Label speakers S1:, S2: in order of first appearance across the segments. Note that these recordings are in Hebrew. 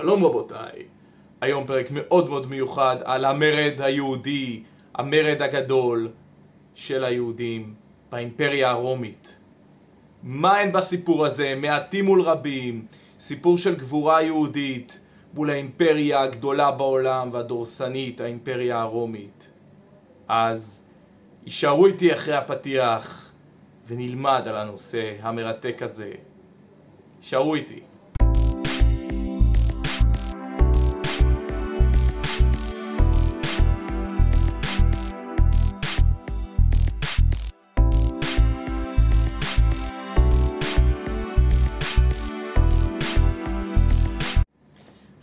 S1: שלום רבותיי, היום פרק מאוד מאוד מיוחד על המרד היהודי, המרד הגדול של היהודים באימפריה הרומית. מה אין בסיפור הזה? מעטים מול רבים, סיפור של גבורה יהודית מול האימפריה הגדולה בעולם והדורסנית, האימפריה הרומית. אז יישארו איתי אחרי הפתיח ונלמד על הנושא המרתק הזה. יישארו איתי.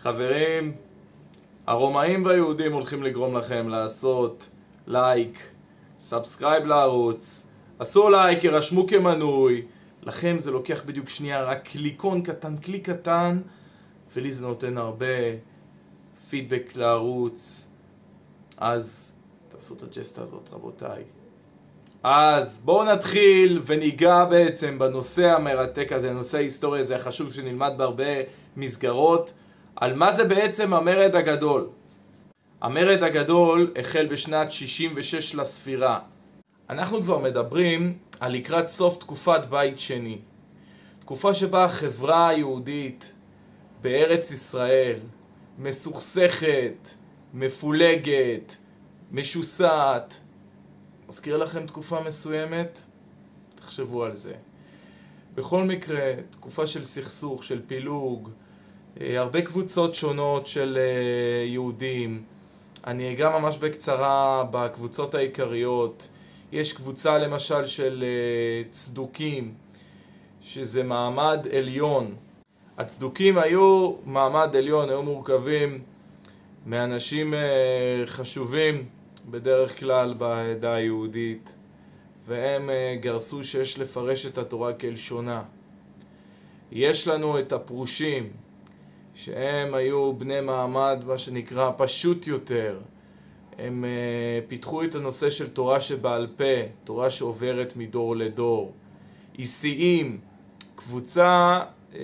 S1: חברים, הרומאים והיהודים הולכים לגרום לכם לעשות לייק, subscribe לערוץ, עשו לייק, ירשמו כמנוי, לכם זה לוקח בדיוק שנייה, רק קליקון קטן, קליק קטן, ולי זה נותן הרבה פידבק לערוץ, אז תעשו את הג'סטה הזאת רבותיי. אז בואו נתחיל וניגע בעצם בנושא המרתק הזה, נושא ההיסטוריה הזה, חשוב שנלמד בהרבה מסגרות. על מה זה בעצם המרד הגדול. המרד הגדול החל בשנת 66 לספירה. אנחנו כבר מדברים על לקראת סוף תקופת בית שני. תקופה שבה החברה היהודית בארץ ישראל מסוכסכת, מפולגת, משוסעת. מזכיר לכם תקופה מסוימת? תחשבו על זה. בכל מקרה, תקופה של סכסוך, של פילוג, הרבה קבוצות שונות של אה, יהודים. אני אגע ממש בקצרה בקבוצות העיקריות. יש קבוצה למשל של אה, צדוקים, שזה מעמד עליון. הצדוקים היו מעמד עליון, היו מורכבים מאנשים חשובים בדרך כלל בעדה היהודית, והם גרסו שיש לפרש את התורה כלשונה. יש לנו את הפרושים, שהם היו בני מעמד, מה שנקרא, פשוט יותר. הם uh, פיתחו את הנושא של תורה שבעל פה, תורה שעוברת מדור לדור. איסיים, קבוצה uh,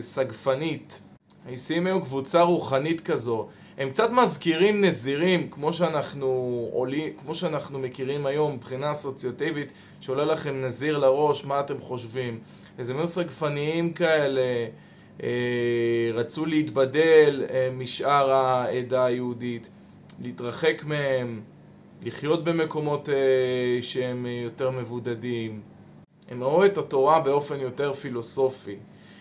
S1: סגפנית. האיסיים היו קבוצה רוחנית כזו. הם קצת מזכירים נזירים, כמו שאנחנו, עולים, כמו שאנחנו מכירים היום מבחינה אסוציאטיבית, שעולה לכם נזיר לראש, מה אתם חושבים? איזה היו סגפניים כאלה. אה, רצו להתבדל אה, משאר העדה היהודית, להתרחק מהם, לחיות במקומות אה, שהם יותר מבודדים. הם ראו את התורה באופן יותר פילוסופי.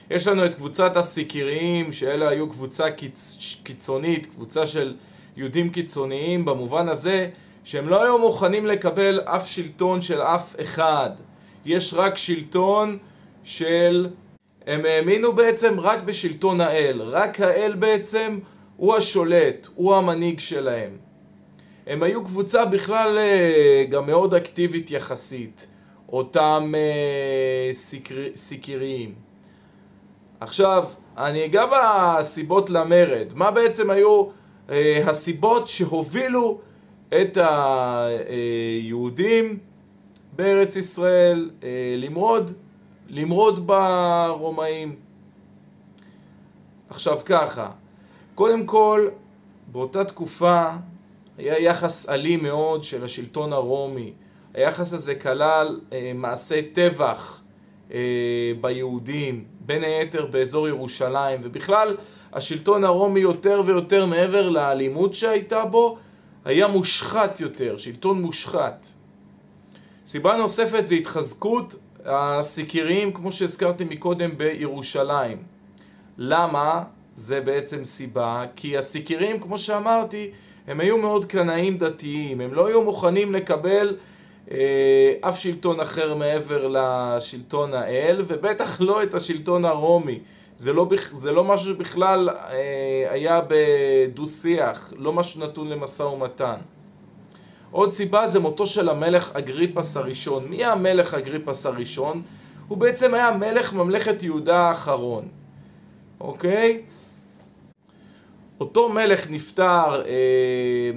S1: יש לנו את קבוצת הסיקריים, שאלה היו קבוצה קיצ... קיצונית, קבוצה של יהודים קיצוניים, במובן הזה שהם לא היו מוכנים לקבל אף שלטון של אף אחד. יש רק שלטון של הם האמינו בעצם רק בשלטון האל, רק האל בעצם הוא השולט, הוא המנהיג שלהם. הם היו קבוצה בכלל אה, גם מאוד אקטיבית יחסית, אותם אה, סיקר, סיקריים. עכשיו, אני אגע בסיבות למרד. מה בעצם היו אה, הסיבות שהובילו את היהודים בארץ ישראל למרוד למרוד ברומאים. עכשיו ככה, קודם כל, באותה תקופה היה יחס אלים מאוד של השלטון הרומי. היחס הזה כלל אה, מעשי טבח אה, ביהודים, בין היתר באזור ירושלים, ובכלל השלטון הרומי יותר ויותר מעבר לאלימות שהייתה בו, היה מושחת יותר, שלטון מושחת. סיבה נוספת זה התחזקות הסיקריים, כמו שהזכרתי מקודם, בירושלים. למה? זה בעצם סיבה, כי הסיקריים, כמו שאמרתי, הם היו מאוד קנאים דתיים, הם לא היו מוכנים לקבל אה, אף שלטון אחר מעבר לשלטון האל, ובטח לא את השלטון הרומי. זה לא, זה לא משהו שבכלל אה, היה בדו-שיח, לא משהו נתון למשא ומתן. עוד סיבה זה מותו של המלך אגריפס הראשון. מי המלך אגריפס הראשון? הוא בעצם היה מלך ממלכת יהודה האחרון, אוקיי? אותו מלך נפטר אה,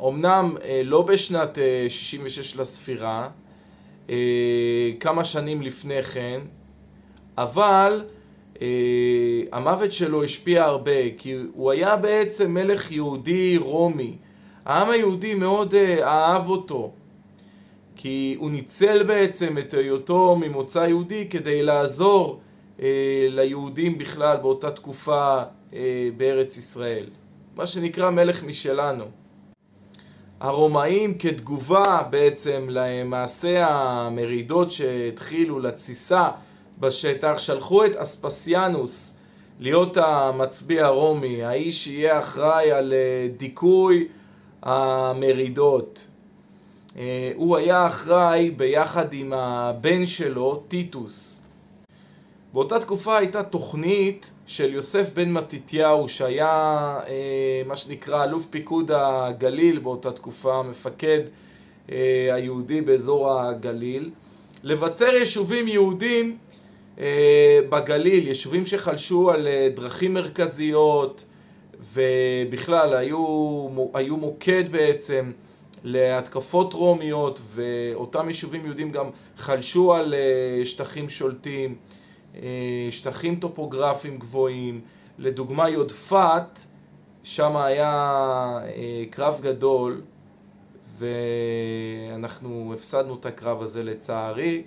S1: אומנם אה, לא בשנת אה, 66 לספירה, אה, כמה שנים לפני כן, אבל המוות שלו השפיע הרבה, כי הוא היה בעצם מלך יהודי רומי. העם היהודי מאוד אהב אותו, כי הוא ניצל בעצם את היותו ממוצא יהודי כדי לעזור ליהודים בכלל באותה תקופה בארץ ישראל. מה שנקרא מלך משלנו. הרומאים כתגובה בעצם למעשה המרידות שהתחילו לתסיסה בשטח, שלחו את אספסיאנוס להיות המצביא הרומי, האיש שיהיה אחראי על אה, דיכוי המרידות. אה, הוא היה אחראי ביחד עם הבן שלו, טיטוס. באותה תקופה הייתה תוכנית של יוסף בן מתתיהו שהיה אה, מה שנקרא אלוף פיקוד הגליל באותה תקופה, מפקד אה, היהודי באזור הגליל, לבצר יישובים יהודים בגליל, יישובים שחלשו על דרכים מרכזיות ובכלל היו, היו מוקד בעצם להתקפות רומיות ואותם יישובים יהודים גם חלשו על אה, שטחים שולטים אה, שטחים טופוגרפיים גבוהים, לדוגמה יודפת, שם היה אה, קרב גדול ואנחנו הפסדנו את הקרב הזה לצערי.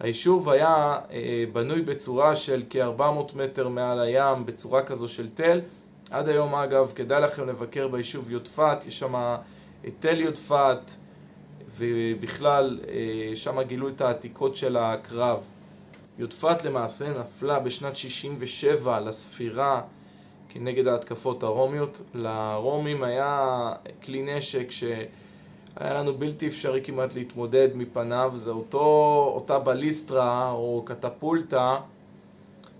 S1: היישוב היה בנוי בצורה של כ-400 מטר מעל הים, בצורה כזו של תל. עד היום אגב, כדאי לכם לבקר ביישוב יודפת, יש שם תל יודפת ובכלל שם גילו את העתיקות של הקרב. יודפת למעשה נפלה בשנת 67 לספירה כנגד ההתקפות הרומיות. לרומים היה כלי נשק שהיה לנו בלתי אפשרי כמעט להתמודד מפניו, זה אותו, אותה בליסטרה או קטפולטה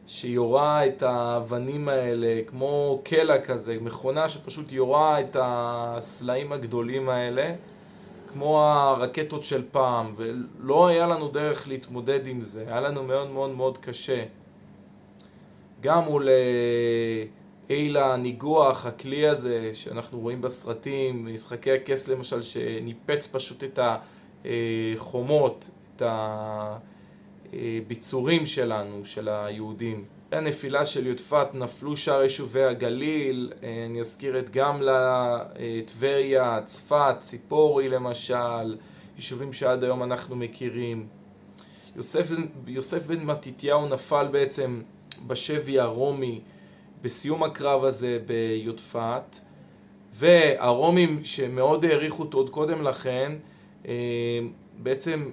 S1: שיורה את האבנים האלה כמו קלע כזה, מכונה שפשוט יורה את הסלעים הגדולים האלה כמו הרקטות של פעם, ולא היה לנו דרך להתמודד עם זה, היה לנו מאוד מאוד מאוד קשה. גם מול אילה אה, הניגוח, הכלי הזה שאנחנו רואים בסרטים, משחקי הכס למשל, שניפץ פשוט את החומות, את הביצורים שלנו, של היהודים. הנפילה של יודפת נפלו שאר יישובי הגליל, אה, אני אזכיר את גמלה, אה, טבריה, צפת, ציפורי למשל, יישובים שעד היום אנחנו מכירים. יוסף, יוסף בן מתתיהו נפל בעצם בשבי הרומי בסיום הקרב הזה ביודפת, והרומים שמאוד העריכו אותו עוד קודם לכן, אה, בעצם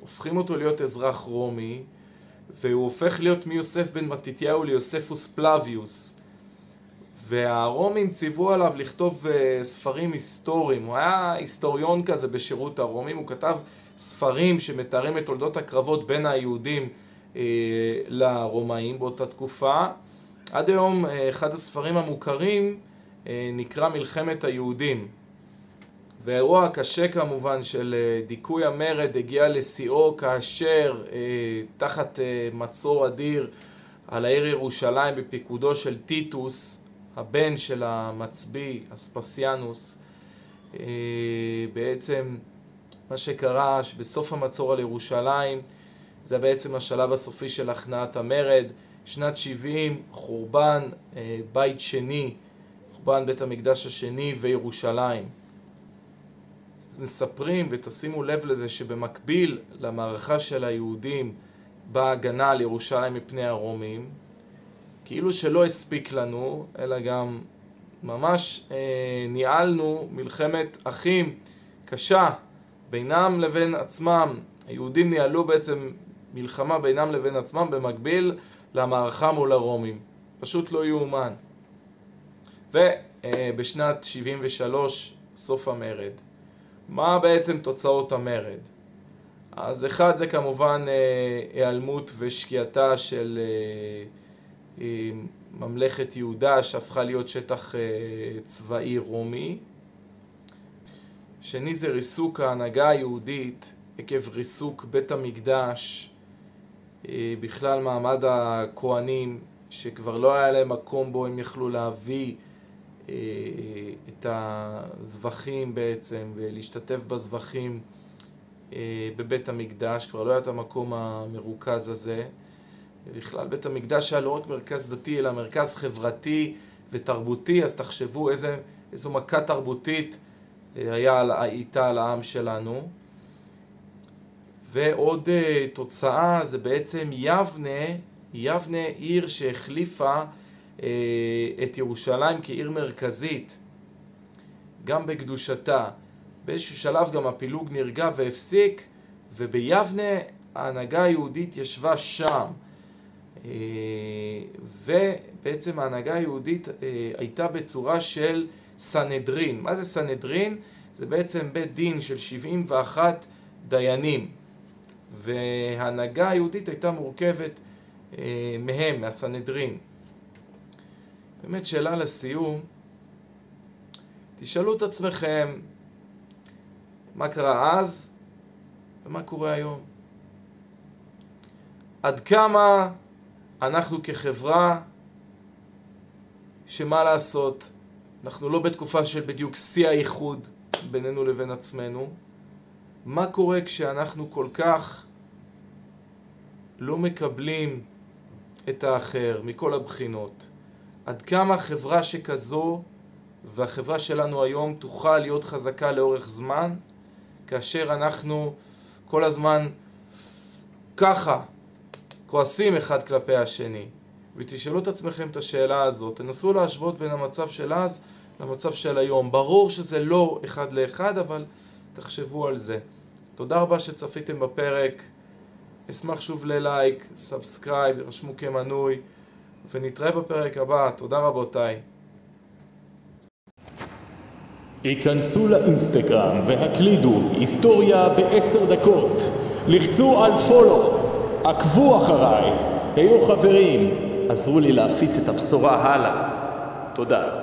S1: הופכים אותו להיות אזרח רומי והוא הופך להיות מיוסף בן מתתיהו ליוספוס פלביוס. והרומים ציוו עליו לכתוב uh, ספרים היסטוריים. הוא היה היסטוריון כזה בשירות הרומים, הוא כתב ספרים שמתארים את תולדות הקרבות בין היהודים uh, לרומאים באותה תקופה. עד היום uh, אחד הספרים המוכרים uh, נקרא מלחמת היהודים. והאירוע הקשה כמובן של אה, דיכוי המרד הגיע לשיאו כאשר אה, תחת אה, מצור אדיר על העיר ירושלים בפיקודו של טיטוס, הבן של המצביא אספסיאנוס, בעצם מה שקרה שבסוף המצור על ירושלים זה בעצם השלב הסופי של הכנעת המרד, שנת 70, חורבן בית שני, חורבן בית המקדש השני וירושלים. מספרים, ותשימו לב לזה, שבמקביל למערכה של היהודים בהגנה על ירושלים מפני הרומים, כאילו שלא הספיק לנו, אלא גם ממש אה, ניהלנו מלחמת אחים קשה בינם לבין עצמם. היהודים ניהלו בעצם מלחמה בינם לבין עצמם במקביל למערכה מול הרומים. פשוט לא יאומן. ובשנת אה, 73, סוף המרד. מה בעצם תוצאות המרד? אז אחד זה כמובן אה, היעלמות ושקיעתה של אה, אה, ממלכת יהודה שהפכה להיות שטח צבאי רומי. שני זה ריסוק ההנהגה היהודית עקב ריסוק בית המקדש, בכלל מעמד הכהנים שכבר לא היה להם מקום בו הם יכלו להביא אה, את הזבחים בעצם ולהשתתף בזבחים אה, בבית המקדש, כבר לא היה את המקום המרוכז הזה בכלל בית המקדש היה לא רק מרכז דתי, אלא מרכז חברתי ותרבותי, אז תחשבו איזה, איזו מכה תרבותית אה, היה, הייתה על העם שלנו. ועוד תוצאה זה בעצם יבנה, יבנה עיר שהחליפה את ירושלים כעיר מרכזית, גם בקדושתה. באיזשהו שלב גם הפילוג נרגע והפסיק, וביבנה ההנהגה היהודית ישבה שם. Uh, ובעצם ההנהגה היהודית uh, הייתה בצורה של סנהדרין. מה זה סנהדרין? זה בעצם בית דין של 71 דיינים. וההנהגה היהודית הייתה מורכבת אה, מהם, מהסנהדרין. באמת שאלה לסיום, תשאלו את עצמכם מה קרה אז ומה קורה היום. עד כמה אנחנו כחברה, שמה לעשות, אנחנו לא בתקופה של בדיוק שיא הייחוד בינינו לבין עצמנו, מה קורה כשאנחנו כל כך לא מקבלים את האחר מכל הבחינות? עד כמה חברה שכזו והחברה שלנו היום תוכל להיות חזקה לאורך זמן כאשר אנחנו כל הזמן ככה כועסים אחד כלפי השני ותשאלו את עצמכם את השאלה הזאת, תנסו להשוות בין המצב של אז למצב של היום. ברור שזה לא אחד לאחד, אבל תחשבו על זה. תודה רבה שצפיתם בפרק. אשמח שוב ללייק, subscribe, ירשמו כמנוי, ונתראה בפרק הבא. תודה רבותיי.
S2: היכנסו לאינסטגרם והקלידו היסטוריה בעשר דקות. לחצו על פולו, עקבו אחריי, היו חברים, עזרו לי להפיץ את הבשורה הלאה. תודה.